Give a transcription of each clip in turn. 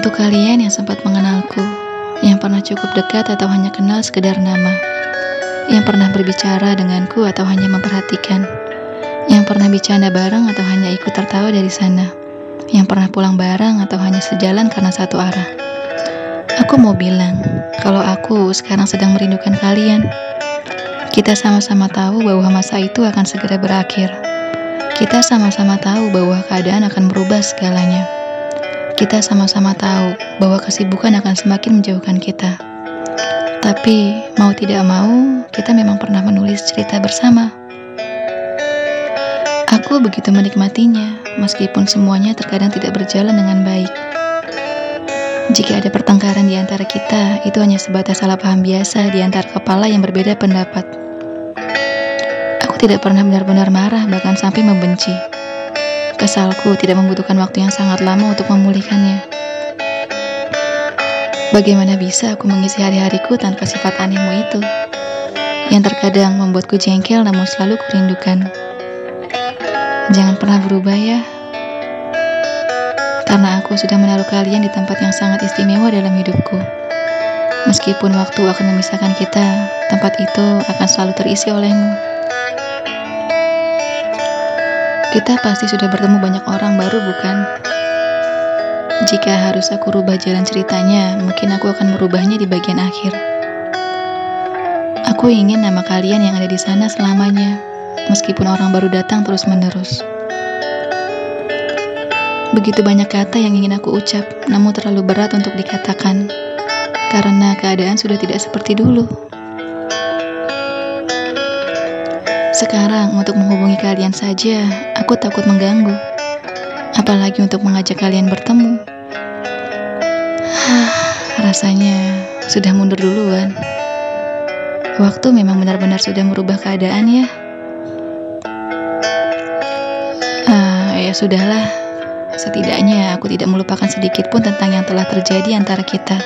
Untuk kalian yang sempat mengenalku, yang pernah cukup dekat atau hanya kenal sekedar nama, yang pernah berbicara denganku atau hanya memperhatikan, yang pernah bercanda bareng atau hanya ikut tertawa dari sana, yang pernah pulang bareng atau hanya sejalan karena satu arah. Aku mau bilang, kalau aku sekarang sedang merindukan kalian. Kita sama-sama tahu bahwa masa itu akan segera berakhir. Kita sama-sama tahu bahwa keadaan akan merubah segalanya. Kita sama-sama tahu bahwa kesibukan akan semakin menjauhkan kita. Tapi, mau tidak mau, kita memang pernah menulis cerita bersama. Aku begitu menikmatinya, meskipun semuanya terkadang tidak berjalan dengan baik. Jika ada pertengkaran di antara kita, itu hanya sebatas salah paham biasa di antara kepala yang berbeda pendapat. Aku tidak pernah benar-benar marah, bahkan sampai membenci. Kesalku tidak membutuhkan waktu yang sangat lama untuk memulihkannya. Bagaimana bisa aku mengisi hari-hariku tanpa sifat anehmu itu? Yang terkadang membuatku jengkel namun selalu kurindukan. Jangan pernah berubah ya, karena aku sudah menaruh kalian di tempat yang sangat istimewa dalam hidupku. Meskipun waktu akan memisahkan kita, tempat itu akan selalu terisi olehmu. Kita pasti sudah bertemu banyak orang baru, bukan? Jika harus aku rubah jalan ceritanya, mungkin aku akan merubahnya di bagian akhir. Aku ingin nama kalian yang ada di sana selamanya, meskipun orang baru datang terus-menerus. Begitu banyak kata yang ingin aku ucap, namun terlalu berat untuk dikatakan karena keadaan sudah tidak seperti dulu. Sekarang, untuk menghubungi kalian saja, aku takut mengganggu, apalagi untuk mengajak kalian bertemu. Rasanya sudah mundur duluan. Waktu memang benar-benar sudah merubah keadaan, ya. Uh, ya sudahlah, Setidaknya aku tidak melupakan sedikit pun tentang yang telah terjadi antara kita.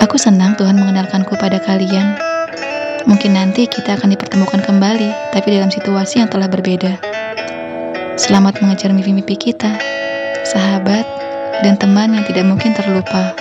Aku senang Tuhan mengenalkanku pada kalian. Mungkin nanti kita akan dipertemukan kembali, tapi dalam situasi yang telah berbeda. Selamat mengejar mimpi-mimpi kita, sahabat, dan teman yang tidak mungkin terlupa.